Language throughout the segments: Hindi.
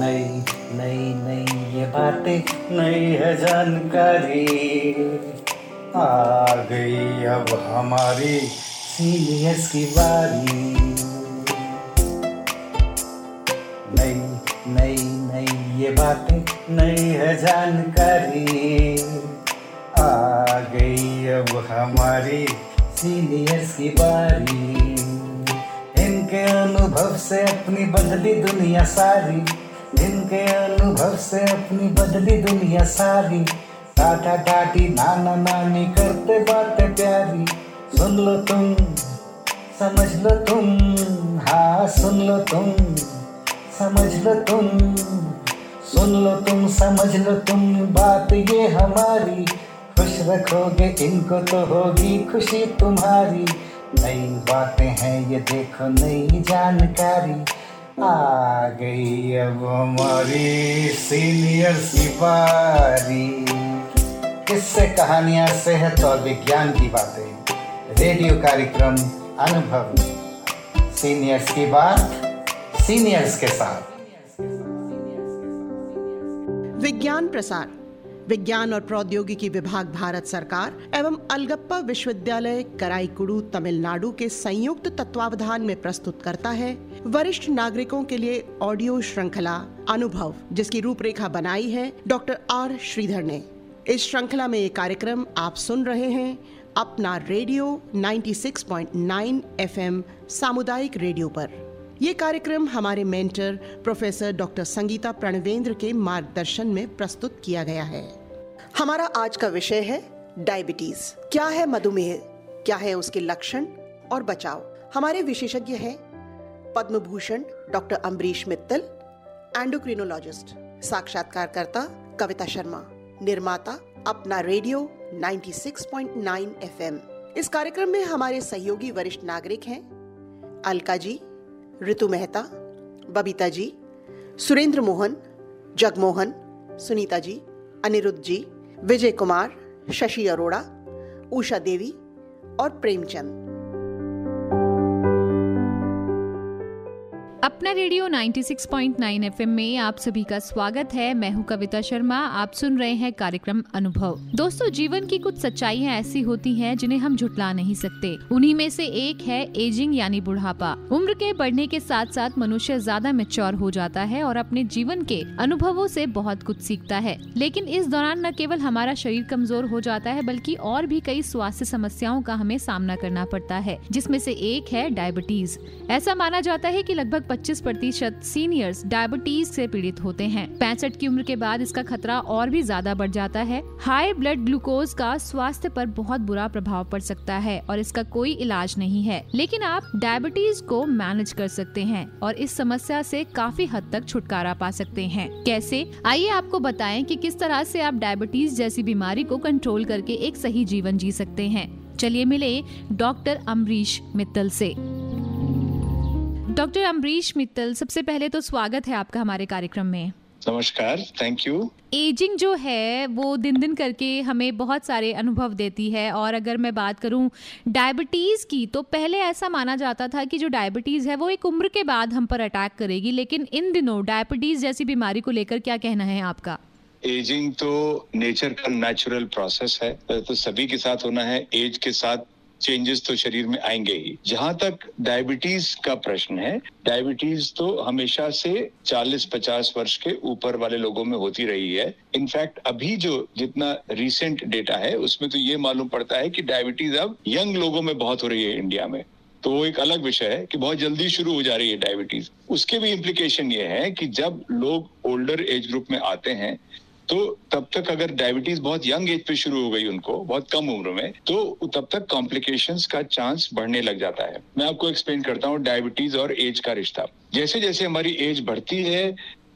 नई नई नई ये बातें, नई है जानकारी। आ गई अब हमारी सीनियर्स की बारी। नई नई नई ये बातें, नई है जानकारी। आ गई अब हमारी सीनियर्स की बारी। इनके अनुभव से अपनी बदली दुनिया सारी। इनके अनुभव से अपनी बदली दुनिया सारी। टाटा टाटी नाना नानी करते बातें प्यारी। सुन लो तुम, समझ लो तुम। हाँ सुन लो तुम, समझ लो तुम। सुन लो तुम, समझ लो तुम। बात ये हमारी। खुश रखोगे, इनको तो होगी खुशी तुम्हारी। नई बातें हैं, ये देखो नई जानकारी। आ गई अब हमारी सीनियर सिपारी किससे कहानियाँ, सेहत और विज्ञान की बातें? रेडियो कार्यक्रम अनुभव। सीनियर्स की बात सीनियर्स के साथ। विज्ञान प्रसार। विज्ञान और प्रौद्योगिकी विभाग भारत सरकार एवं अलगप्पा विश्वविद्यालय कराईकुड़ू तमिलनाडु के संयुक्त तत्वावधान में प्रस्तुत करता है, वरिष्ठ नागरिकों के लिए ऑडियो श्रृंखला अनुभव, जिसकी रूपरेखा बनाई है डॉक्टर आर श्रीधर ने। इस श्रृंखला में ये कार्यक्रम आप सुन रहे हैं, अपना रेडियो 96.9 एफएम सामुदायिक रेडियो पर। ये कार्यक्रम हमारे mentor professor doctor Sangeeta Pranavendra के मार्गदर्शन में प्रस्तुत किया गया है। हमारा आज का विषय है डायबिटीज़। क्या है मधुमेह? क्या है उसके लक्षण? और बचाव। हमारे विशेषज्ञ हैं पद्म भूषण डॉक्टर अम्बरीश मित्तल, एंडोक्रिनोलॉजिस्ट, साक्षात्कारकर्ता कविता शर्मा, निर्माता अपना रेडियो 96.9 एफएम। इस कार्यक्रम में हमारे सहयोगी वरिष्ठ नागरिक हैं अलका जी ऋतु मेहता, बबीता जी, सुरेंद्र मोहन, जगमोहन, सुनीता जी, अनिरुद्ध जी विजय कुमार शशि अरोड़ा उषा देवी और प्रेमचंद। अपना रेडियो 96.9 एफएम में आप सभी का स्वागत है। मैं हूँ कविता शर्मा, आप सुन रहे हैं कार्यक्रम अनुभव। दोस्तों, जीवन की कुछ सच्चाइयाँ ऐसी होती हैं जिन्हें हम झुटला नहीं सकते। उन्हीं में से एक है एजिंग यानी बुढ़ापा। उम्र के बढ़ने के साथ साथ मनुष्य ज़्यादा मेच्योर हो जाता है और अपने जीवन के अनुभवों से बहुत कुछ सीखता है। लेकिन इस दौरान न केवल हमारा शरीर कमज़ोर हो जाता है, बल्कि और भी कई स्वास्थ्य समस्याओं का हमें सामना करना पड़ता है, जिसमें से एक है डायबिटीज़ ऐसा माना जाता है की लगभग 25 प्रतिशत सीनियर्स डायबिटीज़ से पीड़ित होते हैं। पैंसठ की उम्र के बाद इसका खतरा और भी ज़्यादा बढ़ जाता है। हाई ब्लड ग्लूकोज का स्वास्थ्य पर बहुत बुरा प्रभाव पड़ सकता है और इसका कोई इलाज नहीं है। लेकिन आप डायबिटीज़ को मैनेज कर सकते हैं और इस समस्या से काफ़ी हद तक छुटकारा पा सकते हैं। कैसे? आइए आपको बताएँ कि किस तरह से आप डायबिटीज़ जैसी बीमारी को कंट्रोल करके एक सही जीवन जी सकते हैं। चलिए मिले डॉक्टर अमरीश मित्तल से। डॉक्टर अमरीश मित्तल सबसे पहले तो स्वागत है आपका हमारे कार्यक्रम में। नमस्कार थैंक यू एजिंग जो है वो दिन दिन करके हमें बहुत सारे अनुभव देती है और अगर मैं बात करूँ डायबिटीज़ की तो पहले ऐसा माना जाता था कि जो डायबिटीज़ है वो एक उम्र के बाद हम पर अटैक करेगी लेकिन इन दिनों डायबिटीज़ जैसी बीमारी को लेकर क्या कहना है आपका? एजिंग तो नेचर का नेचुरल प्रोसेस है तो सभी के साथ होना है एज के साथ चेंजेस तो शरीर में आएँगे ही। जहाँ तक डायबिटीज़ का प्रश्न है डायबिटीज़ तो हमेशा से 40-50 वर्ष के ऊपर वाले लोगों में होती रही है। इनफैक्ट अभी जो जितना रिसेंट डेटा है, उसमें तो ये मालूम पड़ता है कि डायबिटीज़ अब यंग लोगों में बहुत हो रही है इंडिया में। तो वो एक अलग विषय है कि बहुत जल्दी शुरू हो जा रही है डायबिटीज़ उसके भी इम्प्लीकेशन ये है कि जब लोग ओल्डर एज ग्रुप में आते हैं तो तब तक अगर डायबिटीज़ बहुत यंग एज पे शुरू हो गई उनको, बहुत कम उम्र में तो तब तक कॉम्प्लिकेशंस का चांस बढ़ने लग जाता है। मैं आपको एक्सप्लेन करता हूँ डायबिटीज़ और एज का रिश्ता। जैसे जैसे हमारी एज बढ़ती है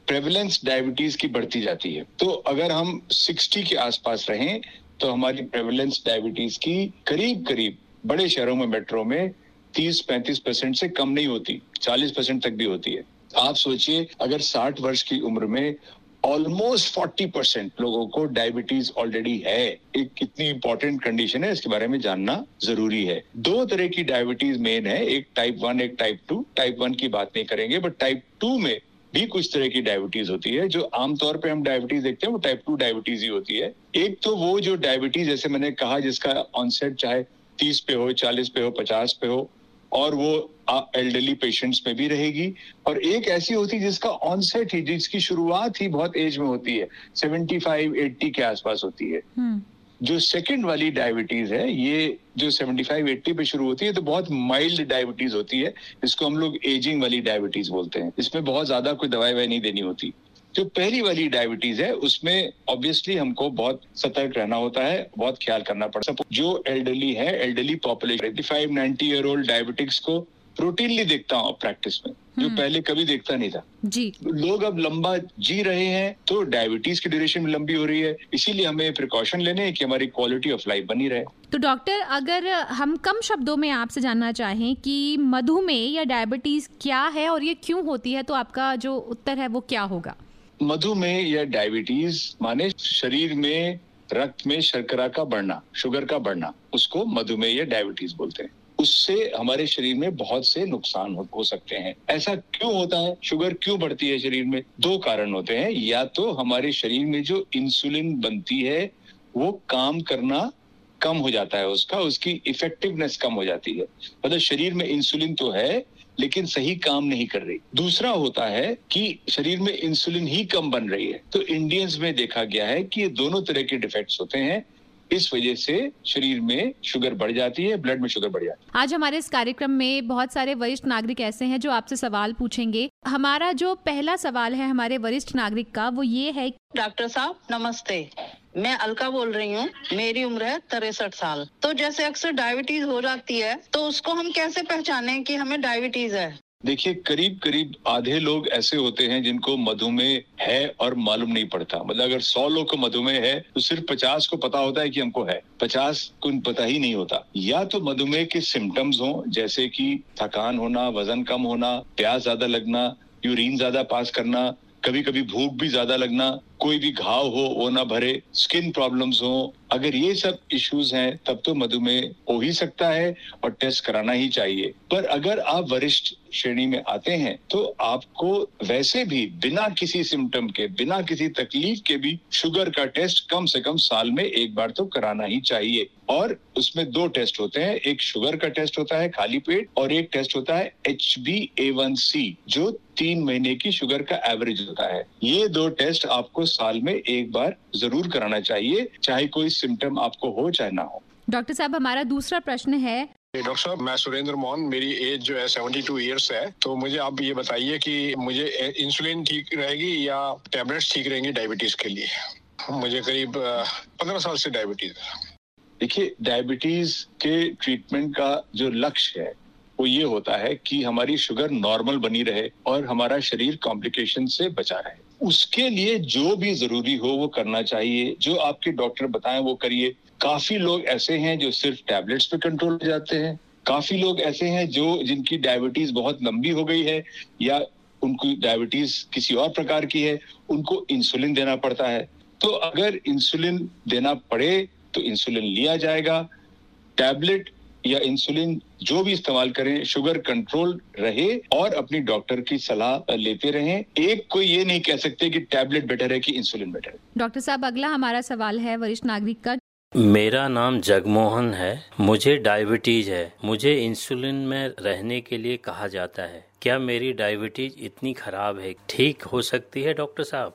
प्रेवलेंस डायबिटीज़ की बढ़ती जाती है। तो अगर हम 60 के आसपास रहें तो हमारी प्रेवलेंस डायबिटीज़ की करीब करीब बड़े शहरों में मेट्रो में 30-35 परसेंट से कम नहीं होती 40 परसेंट तक भी होती है। आप सोचिए, अगर 60 वर्ष की उम्र में ऑलमोस्ट फोर्टी परसेंट लोगों को डायबिटीज़ ऑलरेडी है। एक कितनी इंपॉर्टेंट कंडीशन है, इसके बारे में जानना ज़रूरी है। दो तरह की डायबिटीज़ मेन है, एक टाइप वन एक टाइप टू टाइप वन की बात नहीं करेंगे बट टाइप टू में भी कुछ तरह की डायबिटीज़ होती है। जो आमतौर पे हम डायबिटीज़ देखते हैं, वो टाइप टू डायबिटीज़ ही होती है। एक तो वो जो डायबिटीज़ जैसे मैंने कहा, जिसका ऑनसेट चाहे तीस पे हो, चालीस पे हो, पचास पे हो और वो एल्डरली पेशेंट्स में भी रहेगी। और एक ऐसी होती है जिसका ऑनसेट ही जिसकी शुरुआत ही बहुत एज में होती है सेवेंटी फाइव एट्टी के आसपास होती है। हम्म, जो सेकंड वाली डायबिटीज़ है ये जो 75 80 पे शुरू होती है तो बहुत माइल्ड डायबिटीज़ होती है। इसको हम लोग एजिंग वाली डायबिटीज़ बोलते हैं। इसमें बहुत ज़्यादा कोई दवाई वाई नहीं देनी होती। जो पहली वाली डायबिटीज़ है उसमें ऑब्वियसली हमको बहुत सतर्क रहना होता है बहुत ख्याल करना पड़ता है। जो एल्डरली है elderly population eighty five ninety year old diabetics को रूटीनली देखता हूँ प्रैक्टिस में जो हम्म। पहले कभी देखता नहीं था। जी। लोग अब लंबा जी रहे हैं तो डायबिटीज़ की ड्यूरेशन भी लंबी हो रही है इसीलिए हमें प्रिकॉशन लेने हैं कि हमारी क्वालिटी ऑफ़ लाइफ बनी रहे। तो डॉक्टर अगर हम कम शब्दों में आपसे जानना चाहें कि मधुमेह या डायबिटीज़ क्या है और ये क्यों होती है तो आपका जो उत्तर है वो क्या होगा? मधुमेह या डायबिटीज़ माने शरीर में रक्त में शर्करा का बढ़ना शुगर का बढ़ना उसको मधुमेह या डायबिटीज़ बोलते हैं। उससे हमारे शरीर में बहुत से नुकसान हो, हो सकते हैं। ऐसा क्यों होता है? शुगर क्यों बढ़ती है शरीर में? दो कारण होते हैं। या तो हमारे शरीर में जो इंसुलिन बनती है वो काम करना कम हो जाता है उसका उसकी इफेक्टिवनेस कम हो जाती है। मतलब शरीर में इंसुलिन तो है लेकिन सही काम नहीं कर रही। दूसरा होता है कि शरीर में इंसुलिन ही कम बन रही है। तो इंडियंस में देखा गया है कि ये दोनों तरह के डिफेक्ट्स होते हैं। इस वजह से शरीर में शुगर बढ़ जाती है ब्लड में शुगर बढ़ जाती है। आज हमारे इस कार्यक्रम में बहुत सारे वरिष्ठ नागरिक ऐसे हैं जो आपसे सवाल पूछेंगे। हमारा जो पहला सवाल है हमारे वरिष्ठ नागरिक का वो ये है डॉक्टर साहब नमस्ते। मैं अलका बोल रही हूँ। मेरी उम्र है तिरसठ साल। तो जैसे अक्सर डायबिटीज़ हो जाती है तो उसको हम कैसे पहचाने कि हमें डायबिटीज़ है? देखिए करीब करीब आधे लोग ऐसे होते हैं जिनको मधुमेह है और मालूम नहीं पड़ता। मतलब अगर सौ लोग को मधुमेह है तो सिर्फ़ पचास को पता होता है कि हमको है। पचास को पता ही नहीं होता। या तो मधुमेह के सिम्टम्स हों, जैसे कि थकान होना, वज़न कम होना, प्यास ज़्यादा लगना यूरिन ज़्यादा पास करना कभी कभी भूख भी ज़्यादा लगना कोई भी घाव हो वो ना भरे स्किन प्रॉब्लम्स हो अगर ये सब इश्यूज़ हैं, तब तो मधुमेह हो ही सकता है और टेस्ट कराना ही चाहिए। पर अगर आप वरिष्ठ श्रेणी में आते हैं तो आपको वैसे भी बिना किसी सिम्टम के, बिना किसी तकलीफ़ के भी शुगर का टेस्ट कम से कम साल में एक बार तो कराना ही चाहिए। और उसमें दो टेस्ट होते हैं, एक शुगर का टेस्ट होता है खाली पेट और एक टेस्ट होता है H B A one C जो तीन महीने की शुगर का एवरेज होता है। ये दो टेस्ट आपको साल में एक बार ज़रूर कराना चाहिए, चाहे कोई सिम्टम आपको हो चाहे ना हो। डॉक्टर साहब हमारा दूसरा प्रश्न है। डॉक्टर साहब मैं सुरेंद्र मोहन मेरी एज जो है 72 टू ईयर्स है। तो मुझे आप ये बताइए कि मुझे इंसुलिन ठीक रहेगी या टेबलेट्स ठीक रहेंगी डायबिटीज़ के लिए? मुझे करीब पंद्रह साल से डायबिटीज़ है। देखिए डायबिटीज़ के ट्रीटमेंट का जो लक्ष्य है वो ये होता है कि हमारी शुगर नॉर्मल बनी रहे और हमारा शरीर कॉम्प्लिकेशन से बचा रहे। उसके लिए जो भी ज़रूरी हो, वो करना चाहिए। जो आपके डॉक्टर बताएँ, वो करिए। काफ़ी लोग ऐसे हैं जो सिर्फ़ टैबलेट्स पे कंट्रोल हो जाते हैं। काफ़ी लोग ऐसे हैं जो, जिनकी डायबिटीज़ बहुत लंबी हो गई है, या उनकी डायबिटीज़ किसी और प्रकार की है, उनको इंसुलिन देना पड़ता है। तो अगर इंसुलिन देना पड़े तो इंसुलिन लिया जाएगा। टैबलेट या इंसुलिन जो भी इस्तेमाल करें शुगर कंट्रोल रहे और अपनी डॉक्टर की सलाह लेते रहें। एक कोई ये नहीं कह सकते कि टैबलेट बेटर है कि इंसुलिन बेटर है। डॉक्टर साहब अगला हमारा सवाल है वरिष्ठ नागरिक का। मेरा नाम जगमोहन है मुझे डायबिटीज़ है। मुझे इंसुलिन में रहने के लिए कहा जाता है। क्या मेरी डायबिटीज़ इतनी खराब है? ठीक हो सकती है डॉक्टर साहब?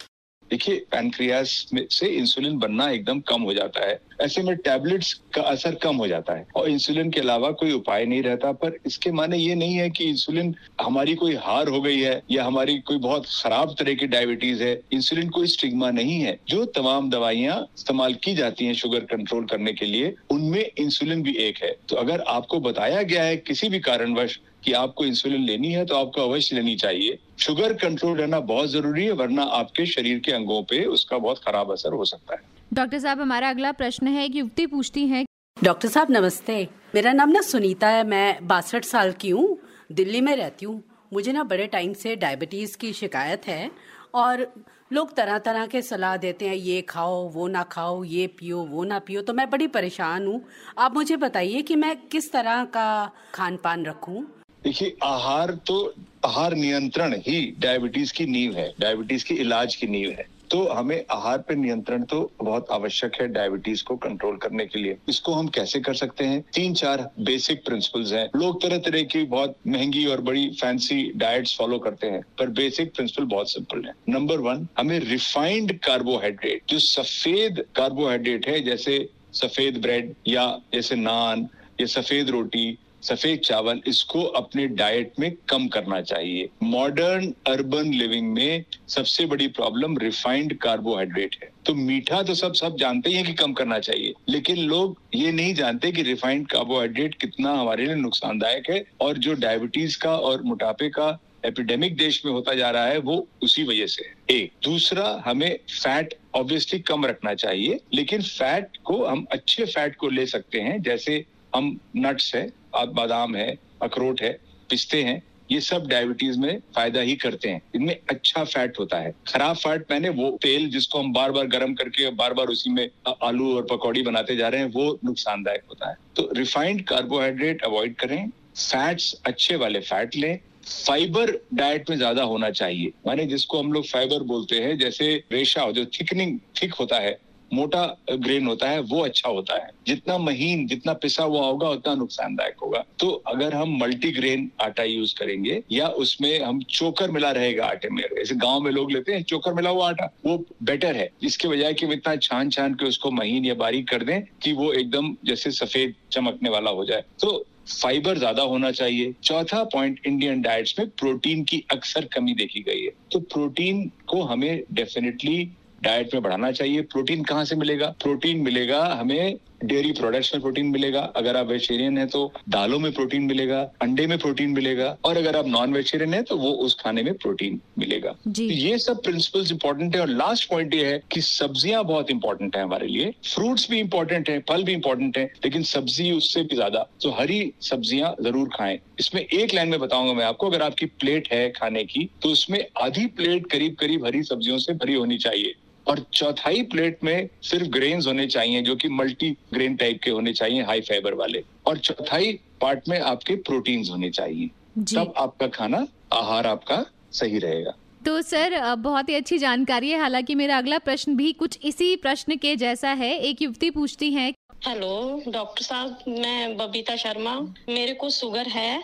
देखिए पैनक्रियास में से इंसुलिन बनना एकदम कम हो जाता है। ऐसे में टैबलेट्स का असर कम हो जाता है। और इंसुलिन के अलावा कोई उपाय नहीं रहता, पर इसके माने ये नहीं है कि इंसुलिन हमारी कोई हार हो गई है या हमारी कोई बहुत खराब तरह की डायबिटीज़ है। इंसुलिन कोई स्टिग्मा नहीं है। जो तमाम दवाइयाँ इस्तेमाल की जाती हैं शुगर कंट्रोल करने के लिए, उनमें इंसुलिन भी एक है। तो अगर आपको बताया गया है किसी भी कारणवश कि आपको इंसुलिन लेनी है तो आपको अवश्य लेनी चाहिए। शुगर कंट्रोल रहना बहुत ज़रूरी है वरना आपके शरीर के अंगों पे उसका बहुत खराब असर हो सकता है। डॉक्टर साहब हमारा अगला प्रश्न है एक युवती पूछती है डॉक्टर साहब नमस्ते। मेरा नाम ना सुनीता है मैं बासठ साल की हूँ दिल्ली में रहती हूँ। मुझे ना बड़े टाइम से डायबिटीज़ की शिकायत है और लोग तरह तरह के सलाह देते हैं ये खाओ वो ना खाओ ये पियो वो ना पियो। तो मैं बड़ी परेशान हूँ। आप मुझे बताइए कि मैं किस तरह का खान पान रखूँ? देखिए, आहार तो आहार नियंत्रण ही डायबिटीज़ की नींव है डायबिटीज़ की इलाज की नींव है। तो हमें आहार पर नियंत्रण तो बहुत आवश्यक है डायबिटीज़ को कंट्रोल करने के लिए। इसको हम कैसे कर सकते हैं? तीन चार बेसिक प्रिंसिपल्स हैं। लोग तरह तरह की बहुत महँगी और बड़ी फैंसी डाइट्स फॉलो करते हैं, पर बेसिक प्रिंसिपल बहुत सिंपल है। नंबर वन हमें रिफाइंड कार्बोहाइड्रेट जो सफ़ेद कार्बोहाइड्रेट है, जैसे सफ़ेद ब्रेड या जैसे नान या सफ़ेद रोटी सफ़ेद चावल, इसको अपने डाइट में कम करना चाहिए। मॉडर्न अर्बन लिविंग में सबसे बड़ी प्रॉब्लम रिफाइंड कार्बोहाइड्रेट है। तो मीठा तो सब सब जानते ही कि कम करना चाहिए, लेकिन लोग ये नहीं जानते कि रिफाइंड कार्बोहाइड्रेट कितना हमारे लिए नुकसानदायक है और जो डायबिटीज़ का और मोटापे का एपिडेमिक देश में होता जा रहा है, वो उसी वजह से है। एक, दूसरा, हमें फैट ऑब्वियसली कम रखना चाहिए, लेकिन फैट को हम अच्छे फैट को ले सकते हैं, जैसे हम नट्स है बादाम है, अखरोट है, पिस्ते हैं, ये सब डायबिटीज़ में फ़ायदा ही करते हैं। इनमें अच्छा फैट होता है। खराब फैट मैंने वो तेल जिसको हम बार बार गर्म करके बार बार उसी में आलू और पकौड़ी बनाते जा रहे हैं, वो नुकसानदायक होता है। तो रिफाइंड कार्बोहाइड्रेट अवॉइड करें। फैट्स अच्छे वाले फैट लें। फाइबर डाइट में ज़्यादा होना चाहिए। माने जिसको हम लोग फाइबर बोलते हैं, जैसे रेशा, जो थिकनिंग थिक होता है मोटा ग्रेन होता है, वो अच्छा होता है। जितना महीन, जितना पिसा हुआ होगा, उतना नुकसानदायक होगा। तो अगर हम मल्टी ग्रेन आटा यूज़ करेंगे, या उसमें हम चोकर मिला रहेगा आटे में, जैसे गाँव में लोग लेते हैं, चोकर मिला हुआ आटा, वो बेटर है। इसके बजाय कि इतना छान छान के उसको महीन या बारीक कर दें, कि वो एकदम जैसे सफ़ेद चमकने वाला हो जाए। तो फाइबर ज़्यादा होना चाहिए। चौथा पॉइंट इंडियन डाइट्स में प्रोटीन की अक्सर कमी देखी गई है। तो प्रोटीन को हमें डेफिनेटली डाइट में बढ़ाना चाहिए। प्रोटीन कहाँ से मिलेगा? प्रोटीन मिलेगा हमें डेयरी प्रोडक्ट्स में प्रोटीन मिलेगा। अगर आप वेजिटेरियन है तो दालों में प्रोटीन मिलेगा अंडे में प्रोटीन मिलेगा और अगर आप नॉन वेजिटेरियन है तो वो उस खाने में प्रोटीन मिलेगा। तो ये सब प्रिंसिपल्स इंपॉर्टेंट है और लास्ट पॉइंट ये है कि सब्ज़ियाँ बहुत इंपॉर्टेंट है हमारे लिए। फ्रूट्स भी इंपॉर्टेंट है फल भी इंपॉर्टेंट है लेकिन सब्ज़ी उससे भी ज़्यादा। तो हरी सब्ज़ियाँ ज़रूर खाएँ। इसमें एक लाइन में बताऊँगा मैं आपको अगर आपकी प्लेट है खाने की तो उसमें आधी प्लेट करीब करीब हरी सब्जियों से भरी होनी चाहिए। और चौथाई प्लेट में सिर्फ़ ग्रेन्स होने चाहिए जो कि मल्टी ग्रेन टाइप के होने चाहिए हाई फाइबर वाले। और चौथाई पार्ट में आपके प्रोटीन्स होने चाहिए। तब आपका खाना आहार आपका सही रहेगा। तो सर बहुत ही अच्छी जानकारी है। हालाँकि मेरा अगला प्रश्न भी कुछ इसी प्रश्न के जैसा है। एक युवती पूछती है हेलो डॉक्टर साहब मैं बबीता शर्मा। मेरे को शुगर है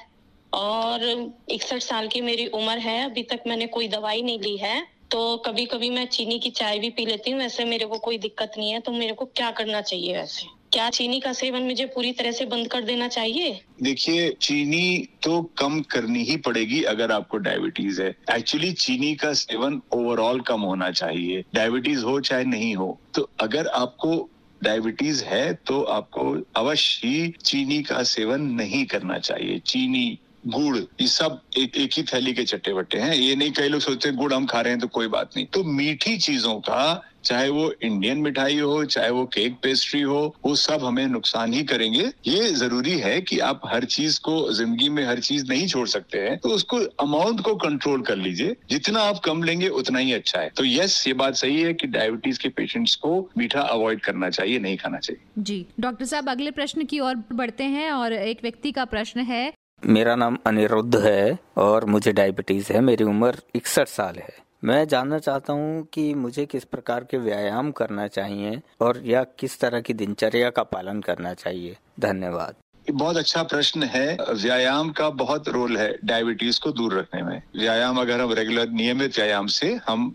और इकसठ साल की मेरी उम्र है। अभी तक मैंने कोई दवाई नहीं ली है। तो कभी कभी मैं चीनी की चाय भी पी लेती हूँ, वैसे मेरे को कोई दिक्कत नहीं है तो मेरे को क्या करना चाहिए वैसे? क्या चीनी का सेवन मुझे पूरी तरह से बंद कर देना चाहिए? देखिए, चीनी तो कम करनी ही पड़ेगी अगर आपको डायबिटीज़ है। एक्चुअली चीनी का सेवन ओवरऑल कम होना चाहिए। डायबिटीज़ हो चाहे नहीं हो तो अगर आपको डायबिटीज़ है तो आपको अवश्य ही चीनी का सेवन नहीं करना चाहिए। चीनी गुड़, ये सब एक एक ही थैली के चट्टे बट्टे हैं। ये नहीं, कई लोग सोचते हैं गुड़ हम खा रहे हैं तो कोई बात नहीं। तो मीठी चीज़ों का, चाहे वो इंडियन मिठाई हो, चाहे वो केक पेस्ट्री हो, वो सब हमें नुकसान ही करेंगे। ये ज़रूरी है कि आप हर चीज़ को ज़िंदगी में हर चीज़ नहीं छोड़ सकते हैं तो उसको अमाउंट को कंट्रोल कर लीजिए। जितना आप कम लेंगे, उतना ही अच्छा है। तो यस ये बात सही है कि डायबिटीज़ के पेशेंट्स को मीठा अवॉइड करना चाहिए, नहीं खाना चाहिए। जी। डॉक्टर साहब, अगले प्रश्न की ओर बढ़ते हैं और एक व्यक्ति का प्रश्न है मेरा नाम अनिरुद्ध है और मुझे डायबिटीज़ है। मेरी उम्र इकसठ साल है। मैं जानना चाहता हूँ कि मुझे किस प्रकार के व्यायाम करना चाहिए और या किस तरह की दिनचर्या का पालन करना चाहिए। धन्यवाद। बहुत अच्छा प्रश्न है। व्यायाम का बहुत रोल है डायबिटीज़ को दूर रखने में। व्यायाम अगर हम रेगुलर नियमित व्यायाम से हम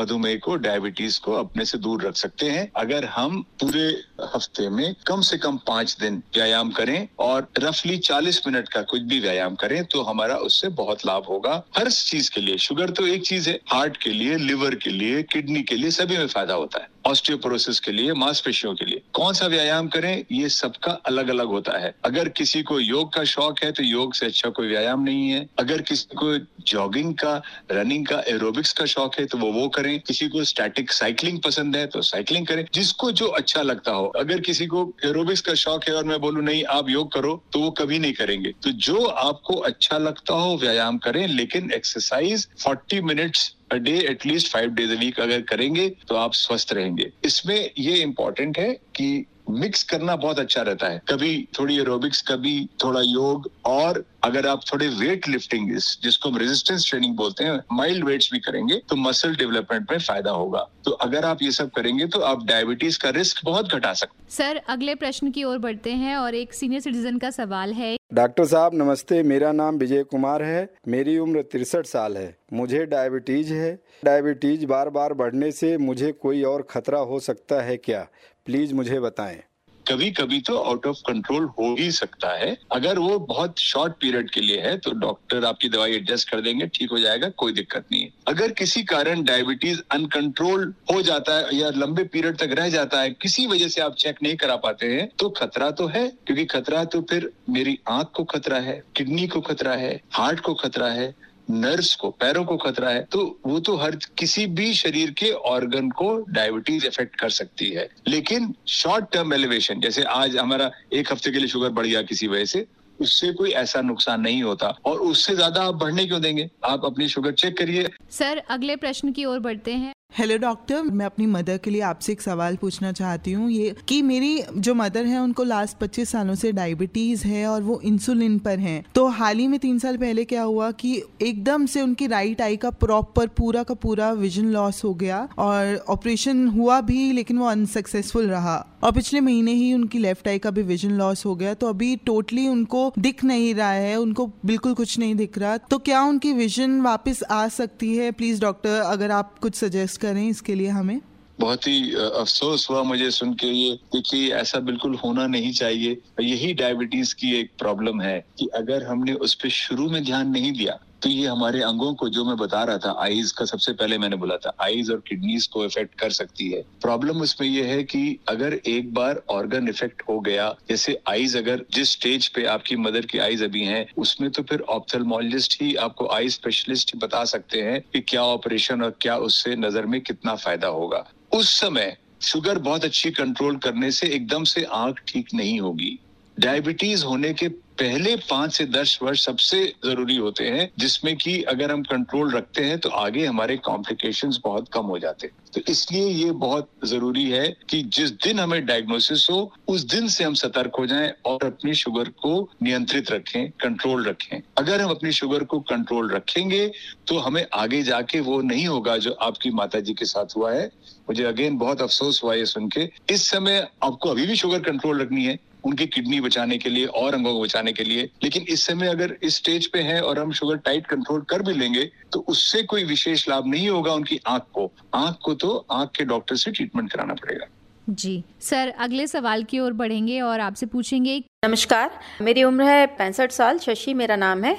मधुमेह को डायबिटीज़ को अपने से दूर रख सकते हैं। अगर हम पूरे हफ़्ते में कम से कम पाँच दिन व्यायाम करें और रफली 40 मिनट का कुछ भी व्यायाम करें तो हमारा उससे बहुत लाभ होगा। हर चीज़ के लिए, शुगर तो एक चीज़ है, हार्ट के लिए, लिवर के लिए, किडनी के लिए, सभी में फ़ायदा होता है। ऑस्टियोपोरोसिस के लिए, मांसपेशियों के लिए। कौन सा व्यायाम करें, ये सबका अलग अलग होता है। अगर किसी को योग का शौक है तो योग से अच्छा कोई व्यायाम नहीं है। अगर किसी को जॉगिंग का, रनिंग का, एरोबिक्स का शौक है तो वो वो करें। किसी को स्टैटिक साइकिलिंग पसंद है तो साइकिलिंग करें। जिसको जो अच्छा लगता हो। अगर किसी को एरोबिक्स का शौक है और मैं बोलूँ, नहीं, आप योग करो तो वो कभी नहीं करेंगे। तो जो आपको अच्छा लगता हो, व्यायाम करें, लेकिन exercise 40 minutes a day at least five days a week अगर करेंगे तो आप स्वस्थ रहेंगे। इसमें ये इम्पोर्टेंट है कि मिक्स करना बहुत अच्छा रहता है। कभी थोड़ी एरोबिक्स कभी थोड़ा योग और अगर आप थोड़े वेट लिफ्टिंग जिसको हम रेजिस्टेंस ट्रेनिंग बोलते हैं माइल्ड वेट्स भी करेंगे तो मसल डेवलपमेंट में फ़ायदा होगा। तो अगर आप ये सब करेंगे तो आप डायबिटीज़ का रिस्क बहुत घटा सकते सर अगले प्रश्न की ओर बढ़ते हैं और एक सीनियर सिटीजन का सवाल है। डॉक्टर साहब नमस्ते मेरा नाम विजय कुमार है। मेरी उम्र तिरसठ साल है। मुझे डायबिटीज़ है। डायबिटीज़ बार बार बढ़ने से मुझे कोई और खतरा हो सकता है क्या? प्लीज़ मुझे बताएँ। कभी कभी तो आउट ऑफ़ कंट्रोल हो ही सकता है। अगर वो बहुत शॉर्ट पीरियड के लिए है तो डॉक्टर आपकी दवाई एडजस्ट कर देंगे, ठीक हो जाएगा, कोई दिक्कत नहीं है। अगर किसी कारण डायबिटीज़ अनकंट्रोल हो जाता है या लंबे पीरियड तक रह जाता है, किसी वजह से आप चेक नहीं करा पाते हैं तो खतरा तो है, क्योंकि खतरा तो फिर मेरी आँख को खतरा है किडनी को खतरा है हार्ट को खतरा है नर्व्स को, पैरों को खतरा है तो वो तो हर किसी भी शरीर के ऑर्गन को डायबिटीज़ इफ़ेक्ट कर सकती है। लेकिन शॉर्ट टर्म एलिवेशन जैसे आज हमारा एक हफ़्ते के लिए शुगर बढ़ गया किसी वजह से, उससे कोई ऐसा नुकसान नहीं होता। और उससे ज़्यादा आप बढ़ने क्यों देंगे? आप अपनी शुगर चेक करिए। सर अगले प्रश्न की ओर बढ़ते हैं। हेलो डॉक्टर मैं अपनी मदर के लिए आपसे एक सवाल पूछना चाहती हूँ। ये कि मेरी जो मदर है, उनको लास्ट 25 सालों से डायबिटीज़ है और वो इंसुलिन पर हैं। तो हाल ही में तीन साल पहले क्या हुआ कि एकदम से उनकी राइट आई का प्रॉपर पूरा का पूरा विजन लॉस हो गया और ऑपरेशन हुआ भी, लेकिन वो अनसक्सेसफुल रहा। और पिछले महीने ही उनकी लेफ़्ट आई का भी विजन लॉस हो गया। तो अभी टोटली उनको दिख नहीं रहा है, उनको बिल्कुल कुछ नहीं दिख रहा। तो क्या उनकी विजन वापस आ सकती है? प्लीज़ डॉक्टर अगर आप कुछ सजेस्ट करें इसके लिए हमें? बहुत ही अफसोस हुआ मुझे सुन के ये देखिए ऐसा बिल्कुल होना नहीं चाहिए। यही डायबिटीज़ की एक प्रॉब्लम है कि अगर हमने उस पर शुरू में ध्यान नहीं दिया तो ये हमारे अंगों को जो मैं बता रहा था आईज का सबसे पहले मैंने बोला था आईज और किडनीज को इफ़ेक्ट कर सकती है। प्रॉब्लम उसमें ये है कि अगर एक बार ऑर्गन इफ़ेक्ट हो गया, जैसे आईज अगर जिस स्टेज पे आपकी मदर की आईज अभी हैं, उसमें तो फिर ऑप्थेलमोलॉजिस्ट ही आपको आई स्पेशलिस्ट बता सकते हैं कि क्या ऑपरेशन और क्या उससे नज़र में कितना फ़ायदा होगा। उस समय शुगर बहुत अच्छी कंट्रोल करने से एकदम से आँख ठीक नहीं होगी। डायबिटीज़ होने के पहले पाँच से दस वर्ष सबसे ज़रूरी होते हैं, जिसमें कि अगर हम कंट्रोल रखते हैं तो आगे हमारे कॉम्प्लिकेशंस बहुत कम हो जाते हैं। तो इसलिए ये बहुत ज़रूरी है कि जिस दिन हमें डायग्नोसिस हो, उस दिन से हम सतर्क हो जाएँ और अपनी शुगर को नियंत्रित रखें कंट्रोल रखें। अगर हम अपनी शुगर को कंट्रोल रखेंगे तो हमें आगे जाके वो नहीं होगा जो आपकी माता जी के साथ हुआ है। मुझे अगेन बहुत अफसोस हुआ ये सुन के। इस समय आपको अभी भी शुगर कंट्रोल रखनी है। उनकी किडनी बचाने के लिए और अंगों को बचाने के लिए। लेकिन इस समय अगर इस स्टेज पे है और हम शुगर टाइट कंट्रोल कर भी लेंगे तो उससे कोई विशेष लाभ नहीं होगा उनकी आँख को। आँख को तो आँख के डॉक्टर से ट्रीटमेंट कराना पड़ेगा। जी। सर अगले सवाल की ओर बढ़ेंगे और आपसे पूछेंगे नमस्कार मेरी उम्र है पैंसठ साल शशि मेरा नाम है।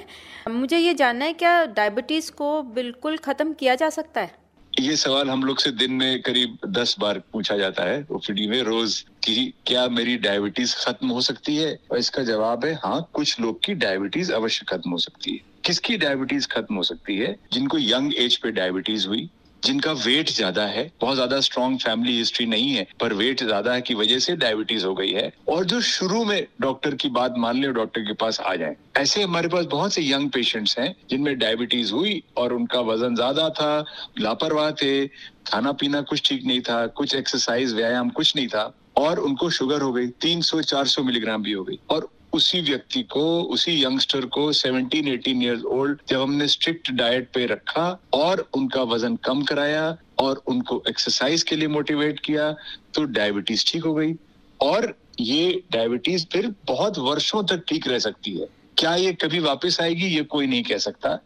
मुझे ये जानना है क्या डायबिटीज़ को बिल्कुल खत्म किया जा सकता है? ये सवाल हम लोग से दिन में करीब दस बार पूछा जाता है ओपीडी में रोज। कि क्या मेरी डायबिटीज़ खत्म हो सकती है? और इसका जवाब है हाँ कुछ लोग की डायबिटीज़ अवश्य खत्म हो सकती है। किसकी डायबिटीज़ खत्म हो सकती है? जिनको यंग एज पे डायबिटीज़ हुई, जिनका वेट ज़्यादा है, बहुत ज़्यादा स्ट्रॉन्ग फैमिली हिस्ट्री नहीं है, पर वेट ज़्यादा है की वजह से डायबिटीज़ हो गई है, और जो शुरू में डॉक्टर की बात मान ले डॉक्टर के पास आ जाए। ऐसे हमारे पास बहुत से यंग पेशेंट्स हैं, जिनमें डायबिटीज़ हुई और उनका वज़न ज़्यादा था, लापरवाह थे खाना पीना कुछ ठीक नहीं था, कुछ एक्सरसाइज व्यायाम कुछ नहीं था। और उनको शुगर हो गई 300-400 मिलीग्राम भी हो गई। और उसी व्यक्ति को, उसी यंगस्टर को 17 18 इयर्स ओल्ड जब हमने स्ट्रिक्ट डाइट पे रखा और उनका वज़न कम कराया और उनको एक्सरसाइज के लिए मोटिवेट किया तो डायबिटीज़ ठीक हो गई। और ये डायबिटीज़ फिर बहुत वर्षों तक ठीक रह सकती है। क्या ये कभी वापस आएगी? ये कोई नहीं कह सकता।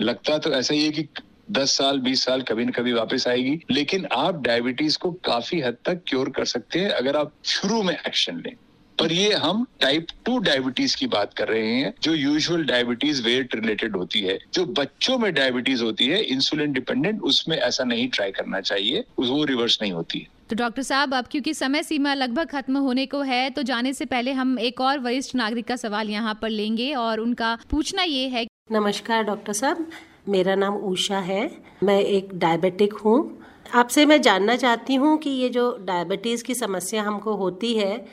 लगता तो ऐसा ही है कि दस साल बीस साल कभी न कभी वापस आएगी। लेकिन आप डायबिटीज़ को काफ़ी हद तक क्योर कर सकते हैं अगर आप शुरू में एक्शन लें। पर ये हम टाइप टू डायबिटीज़ की बात कर रहे हैं जो यूजुअल डायबिटीज़ वेट रिलेटेड होती है जो बच्चों में डायबिटीज़ होती है इंसुलिन डिपेंडेंट उसमें ऐसा नहीं ट्राई करना चाहिए वो रिवर्स नहीं होती है। तो डॉक्टर साहब अब क्योंकि समय सीमा लगभग खत्म होने को है तो जाने से पहले हम एक और वरिष्ठ नागरिक का सवाल यहाँ पर लेंगे और उनका पूछना ये है नमस्कार डॉक्टर साहब मेरा नाम उषा है। मैं एक डायबिटिक हूँ। आपसे मैं जानना चाहती हूँ कि ये जो डायबिटीज़ की समस्या हमको होती है,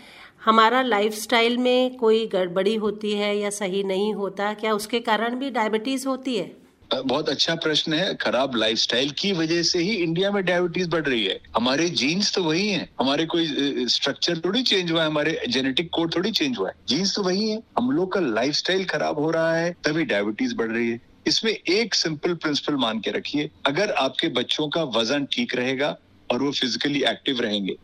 हमारा लाइफस्टाइल में कोई गड़बड़ी होती है या सही नहीं होता, क्या उसके कारण भी डायबिटीज़ होती है? बहुत अच्छा प्रश्न है। खराब लाइफस्टाइल की वजह से ही इंडिया में डायबिटीज़ बढ़ रही है। हमारे जीन्स तो वही हैं। हमारे कोई स्ट्रक्चर थोड़ी चेंज हुआ है। हमारे जेनेटिक कोड थोड़ी चेंज हुआ है। जीन्स तो वही है। हम लोग का लाइफस्टाइल खराब हो रहा है, तभी डायबिटीज़ बढ़ रही है। इसमें एक सिंपल प्रिंसिपल मान के रखिए। अगर आपके बच्चों का वज़न ठीक रहेगा और वो फिजिकली एक्टिव रहेंगे,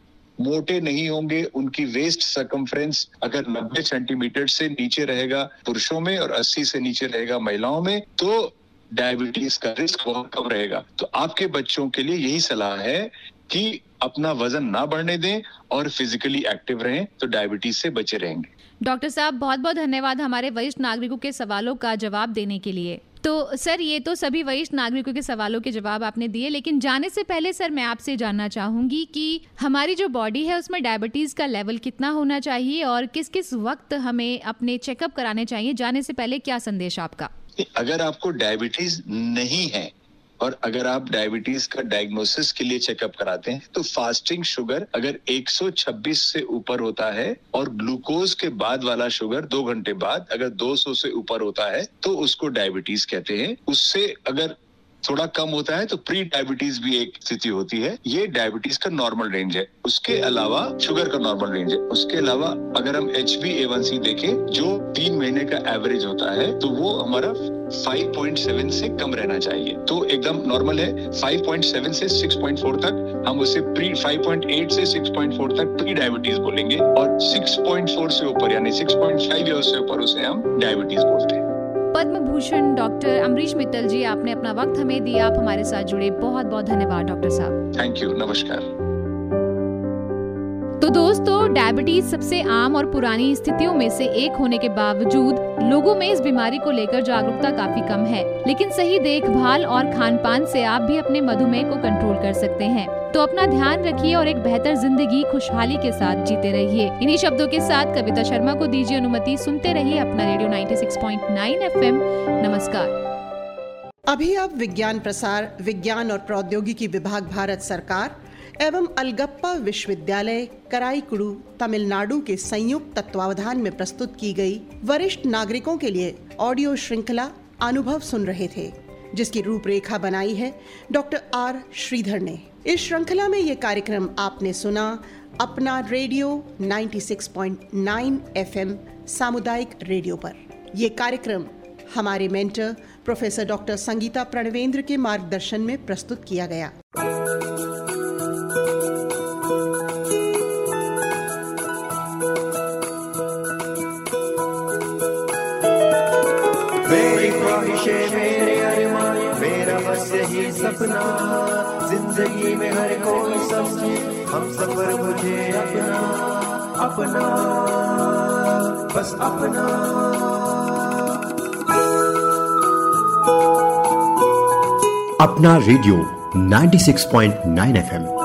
मोटे नहीं होंगे, उनकी वेस्ट सकमफ्रेंस अगर 90 सेंटीमीटर से नीचे रहेगा, पुरुषों में और 80 से नीचे रहेगा, महिलाओं में तो डायबिटीज़ का रिस्क बहुत कम रहेगा। तो आपके बच्चों के लिए यही सलाह है कि अपना वज़न ना बढ़ने दें और फिजिकली एक्टिव रहें तो डायबिटीज़ से बचे रहेंगे। डॉक्टर साहब बहुत बहुत धन्यवाद हमारे वरिष्ठ नागरिकों के सवालों का जवाब देने के लिए। तो सर, ये तो सभी वरिष्ठ नागरिकों के सवालों के जवाब आपने दिए, लेकिन जाने से पहले, सर, मैं आपसे जानना चाहूँगी कि हमारी जो बॉडी है, उसमें डायबिटीज़ का लेवल कितना होना चाहिए और किस किस वक्त हमें अपने चेकअप कराने चाहिए? जाने से पहले क्या संदेश आपका? अगर आपको डायबिटीज़ नहीं है और अगर आप डायबिटीज़ का डायग्नोसिस के लिए चेकअप कराते हैं तो फास्टिंग शुगर अगर 126 से ऊपर होता है और ग्लूकोज के बाद वाला शुगर दो घंटे बाद अगर 200 से ऊपर होता है तो उसको डायबिटीज़ कहते हैं। उससे अगर थोड़ा कम होता है तो प्री डायबिटीज़ भी एक स्थिति होती है। ये डायबिटीज़ का नॉर्मल रेंज है। उसके अलावा शुगर का नॉर्मल रेंज है। उसके अलावा अगर हम H B A one C देखें, जो तीन महीने का एवरेज होता है तो वो हमारा 5.7 से कम रहना चाहिए। तो एकदम नॉर्मल है 5.7 से 6.4 तक हम उसे प्री 5.8 से 6.4 तक प्री डायबिटीज़ बोलेंगे और 6.4 से ऊपर यानी 6.5 या से ऊपर उसे हम डायबिटीज़ बोलते हैं। पद्म भूषण डॉक्टर अमरीश मित्तल जी आपने अपना वक्त हमें दिया। आप हमारे साथ जुड़े। बहुत बहुत धन्यवाद डॉक्टर साहब। थैंक यू नमस्कार। दोस्तों डायबिटीज़ सबसे आम और पुरानी स्थितियों में से एक होने के बावजूद लोगों में इस बीमारी को लेकर जागरूकता काफ़ी कम है। लेकिन सही देखभाल और खान पान से आप भी अपने मधुमेह को कंट्रोल कर सकते हैं। तो अपना ध्यान रखिए और एक बेहतर ज़िंदगी खुशहाली के साथ जीते रहिए। इन्हीं शब्दों के साथ कविता शर्मा को दीजिए अनुमति। सुनते रहिए अपना रेडियो 96.9 एफएम। नमस्कार। अभी आप विज्ञान प्रसार, विज्ञान और प्रौद्योगिकी विभाग भारत सरकार एवं अलगप्पा विश्वविद्यालय, कराईकुड़ू, तमिलनाडु के संयुक्त तत्वावधान में प्रस्तुत की गई वरिष्ठ नागरिकों के लिए ऑडियो श्रृंखला अनुभव सुन रहे थे, जिसकी रूपरेखा बनाई है डॉक्टर आर. श्रीधर ने। इस श्रृंखला में ये कार्यक्रम आपने सुना, अपना रेडियो 96.9 एफएम सामुदायिक रेडियो पर। यह कार्यक्रम हमारे mentor professor doctor Sangeeta Pranavendra के मार्गदर्शन में प्रस्तुत किया गया। सपना, ज़िंदगी में हर कोई समझे हम सफ़र मुझे अपना अपना, बस अपना। अपना रेडियो 96.9 एफएम।